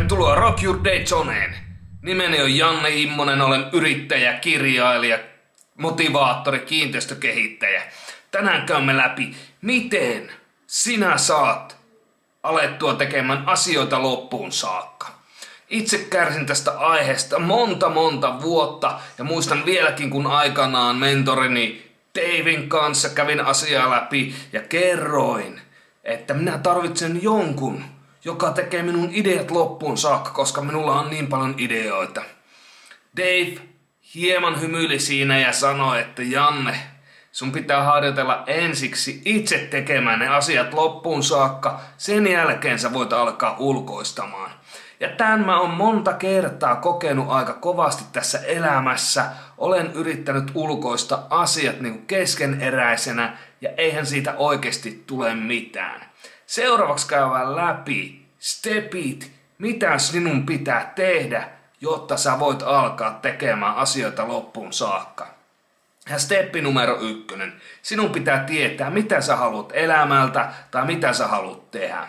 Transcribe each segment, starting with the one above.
Tervetuloa Rock Your Day Zoneen. Nimeni on Janne Immonen, olen yrittäjä, kirjailija, motivaattori, kiinteistökehittäjä. Tänään käymme läpi, miten sinä saat alettua tekemään asioita loppuun saakka. Itse kärsin tästä aiheesta monta monta vuotta ja muistan vieläkin kun aikanaan mentorini Davin kanssa kävin asiaa läpi ja kerroin, että minä tarvitsen jonkun, joka tekee minun ideat loppuun saakka, koska minulla on niin paljon ideoita. Dave hieman hymyili siinä ja sanoi, että Janne, sun pitää harjoitella ensiksi itse tekemään ne asiat loppuun saakka, sen jälkeen sä voit alkaa ulkoistamaan. Ja tämän mä oon monta kertaa kokenut aika kovasti tässä elämässä. Olen yrittänyt ulkoista asiat niin keskeneräisenä ja eihän siitä oikeasti tule mitään. Seuraavaksi käydään läpi stepit, mitä sinun pitää tehdä, jotta sä voit alkaa tekemään asioita loppuun saakka. Ja steppi numero ykkönen. Sinun pitää tietää, mitä sä haluat elämältä tai mitä sä haluat tehdä.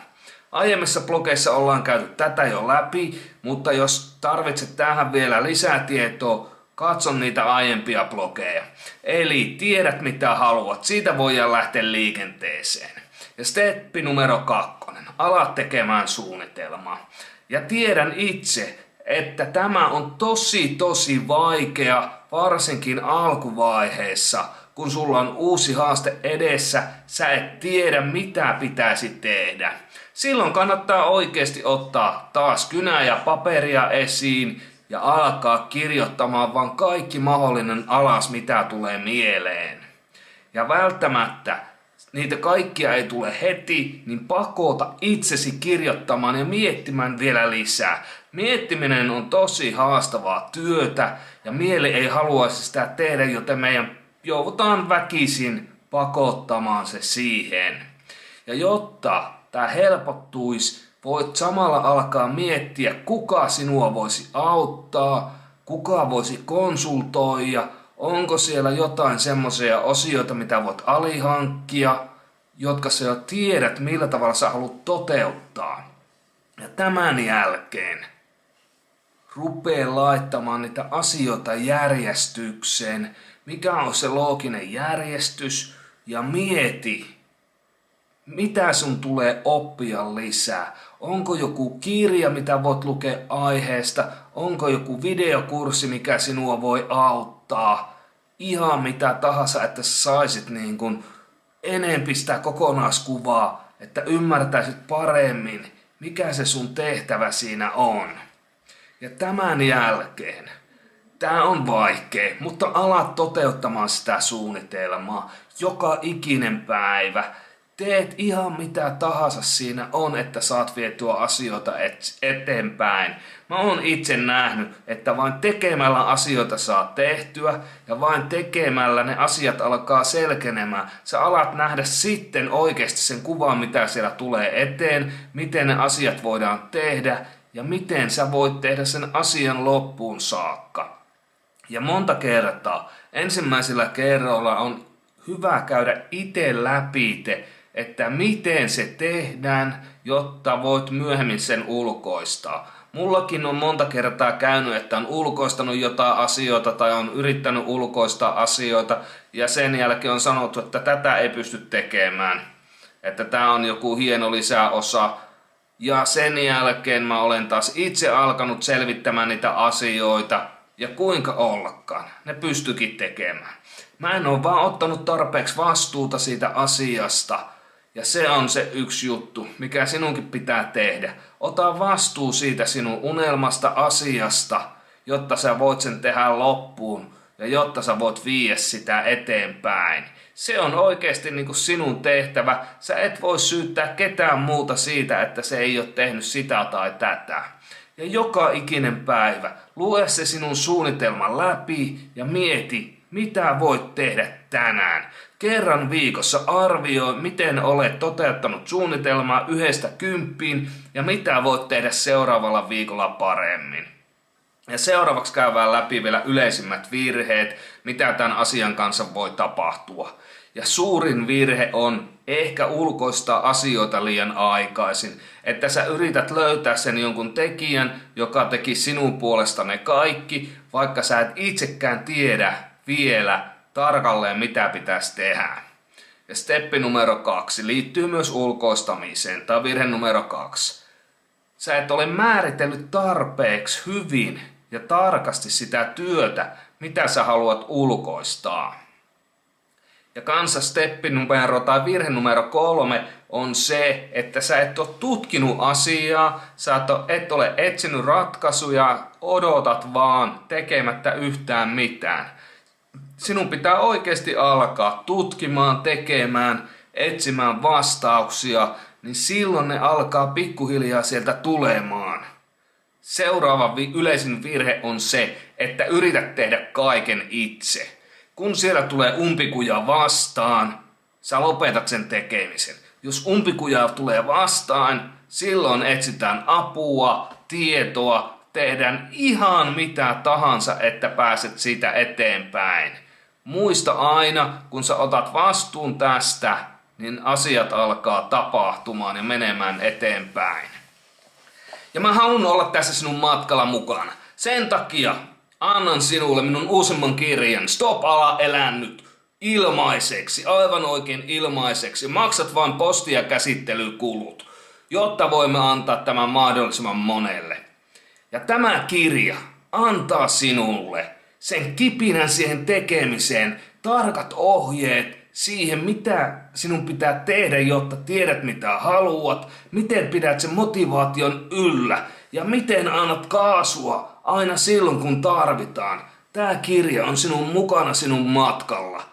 Aiemmissa blogeissa ollaan käyty tätä jo läpi, mutta jos tarvitset tähän vielä lisää tietoa, katson niitä aiempia blogeja. Eli tiedät mitä haluat, siitä voidaan lähteä liikenteeseen. Ja steppi numero kakkonen, ala tekemään suunnitelmaa. Ja tiedän itse, että tämä on tosi tosi vaikea, varsinkin alkuvaiheessa, kun sulla on uusi haaste edessä, sä et tiedä mitä pitäisi tehdä. Silloin kannattaa oikeasti ottaa taas kynää ja paperia esiin ja alkaa kirjoittamaan vaan kaikki mahdollinen alas, mitä tulee mieleen. Ja välttämättä niitä kaikkia ei tule heti, niin pakota itsesi kirjoittamaan ja miettimään vielä lisää. Miettiminen on tosi haastavaa työtä ja mieli ei haluaisi sitä tehdä, joten meidän joudutaan väkisin pakottamaan se siihen. Ja jotta tämä helpottuisi, voit samalla alkaa miettiä, kuka sinua voisi auttaa, kuka voisi konsultoida, onko siellä jotain semmoisia osioita, mitä voit alihankkia, jotka sä jo tiedät, millä tavalla sä haluat toteuttaa. Ja tämän jälkeen rupee laittamaan niitä asioita järjestykseen, mikä on se looginen järjestys, ja mieti, mitä sun tulee oppia lisää. Onko joku kirja, mitä voit lukea aiheesta? Onko joku videokurssi, mikä sinua voi auttaa? Ihan mitä tahansa, että saisit niin kuin enempi sitä kokonaiskuvaa, että ymmärtäisit paremmin, mikä se sun tehtävä siinä on. Ja tämän jälkeen, tämä on vaikea, mutta alat toteuttamaan sitä suunnitelmaa joka ikinen päivä teet ihan mitä tahansa siinä on, että saat vietyä asioita et, eteenpäin. Mä oon itse nähnyt, että vain tekemällä asioita saa tehtyä ja vain tekemällä ne asiat alkaa selkenemään. Sä alat nähdä sitten oikeasti sen kuvan, mitä siellä tulee eteen, miten ne asiat voidaan tehdä ja miten sä voit tehdä sen asian loppuun saakka. Ja monta kertaa, ensimmäisellä kerralla on hyvä käydä itse läpi te, että miten se tehdään, jotta voit myöhemmin sen ulkoistaa. Mullakin on monta kertaa käynyt, että on ulkoistanut jotain asioita tai on yrittänyt ulkoistaa asioita ja sen jälkeen on sanottu, että tätä ei pysty tekemään. Että tämä on joku hieno lisäosa. Ja sen jälkeen mä olen taas itse alkanut selvittämään niitä asioita ja kuinka ollakaan. Ne pystykin tekemään. Mä en ole vaan ottanut tarpeeksi vastuuta siitä asiasta – ja se on se yksi juttu, mikä sinunkin pitää tehdä. Ota vastuu siitä sinun unelmasta asiasta, jotta sä voit sen tehdä loppuun ja jotta sä voit viiä sitä eteenpäin. Se on oikeasti niin kuin sinun tehtävä. Sä et voi syyttää ketään muuta siitä, että se ei ole tehnyt sitä tai tätä. Ja joka ikinen päivä lue se sinun suunnitelman läpi ja mieti, mitä voit tehdä tänään. Kerran viikossa arvioi, miten olet toteuttanut suunnitelmaa yhdestä kymppiin ja mitä voit tehdä seuraavalla viikolla paremmin. Ja seuraavaksi käydään läpi vielä yleisimmät virheet, mitä tämän asian kanssa voi tapahtua. Ja suurin virhe on ehkä ulkoistaa asioita liian aikaisin. Että sä yrität löytää sen jonkun tekijän, joka teki sinun puolesta ne kaikki, vaikka sä et itsekään tiedä vielä tarkalleen mitä pitäisi tehdä. Ja steppi numero kaksi liittyy myös ulkoistamiseen, tai virhe numero kaksi. Sä et ole määritellyt tarpeeksi hyvin ja tarkasti sitä työtä, mitä sä haluat ulkoistaa. Ja kanssa steppi numero tai virhe numero kolme on se, että sä et ole tutkinut asiaa, sä et ole etsinyt ratkaisuja, odotat vaan tekemättä yhtään mitään. Sinun pitää oikeasti alkaa tutkimaan, tekemään, etsimään vastauksia, niin silloin ne alkaa pikkuhiljaa sieltä tulemaan. Seuraava yleisin virhe on se, että yrität tehdä kaiken itse. Kun siellä tulee umpikuja vastaan, sä lopetat sen tekemisen. Jos umpikuja tulee vastaan, silloin etsitään apua, tietoa, tehdään ihan mitä tahansa, että pääset siitä eteenpäin. Muista aina, kun sä otat vastuun tästä, niin asiat alkaa tapahtumaan ja menemään eteenpäin. Ja mä haluan olla tässä sinun matkalla mukana. Sen takia annan sinulle minun uusimman kirjan Stop ala elännyt ilmaiseksi, aivan oikein ilmaiseksi. Maksat vain posti- ja käsittelykulut, jotta voimme antaa tämän mahdollisimman monelle. Ja tämä kirja antaa sinulle sen kipinän siihen tekemiseen, tarkat ohjeet siihen, mitä sinun pitää tehdä, jotta tiedät mitä haluat, miten pidät sen motivaation yllä ja miten annat kaasua aina silloin kun tarvitaan. Tämä kirja on sinun mukana sinun matkalla.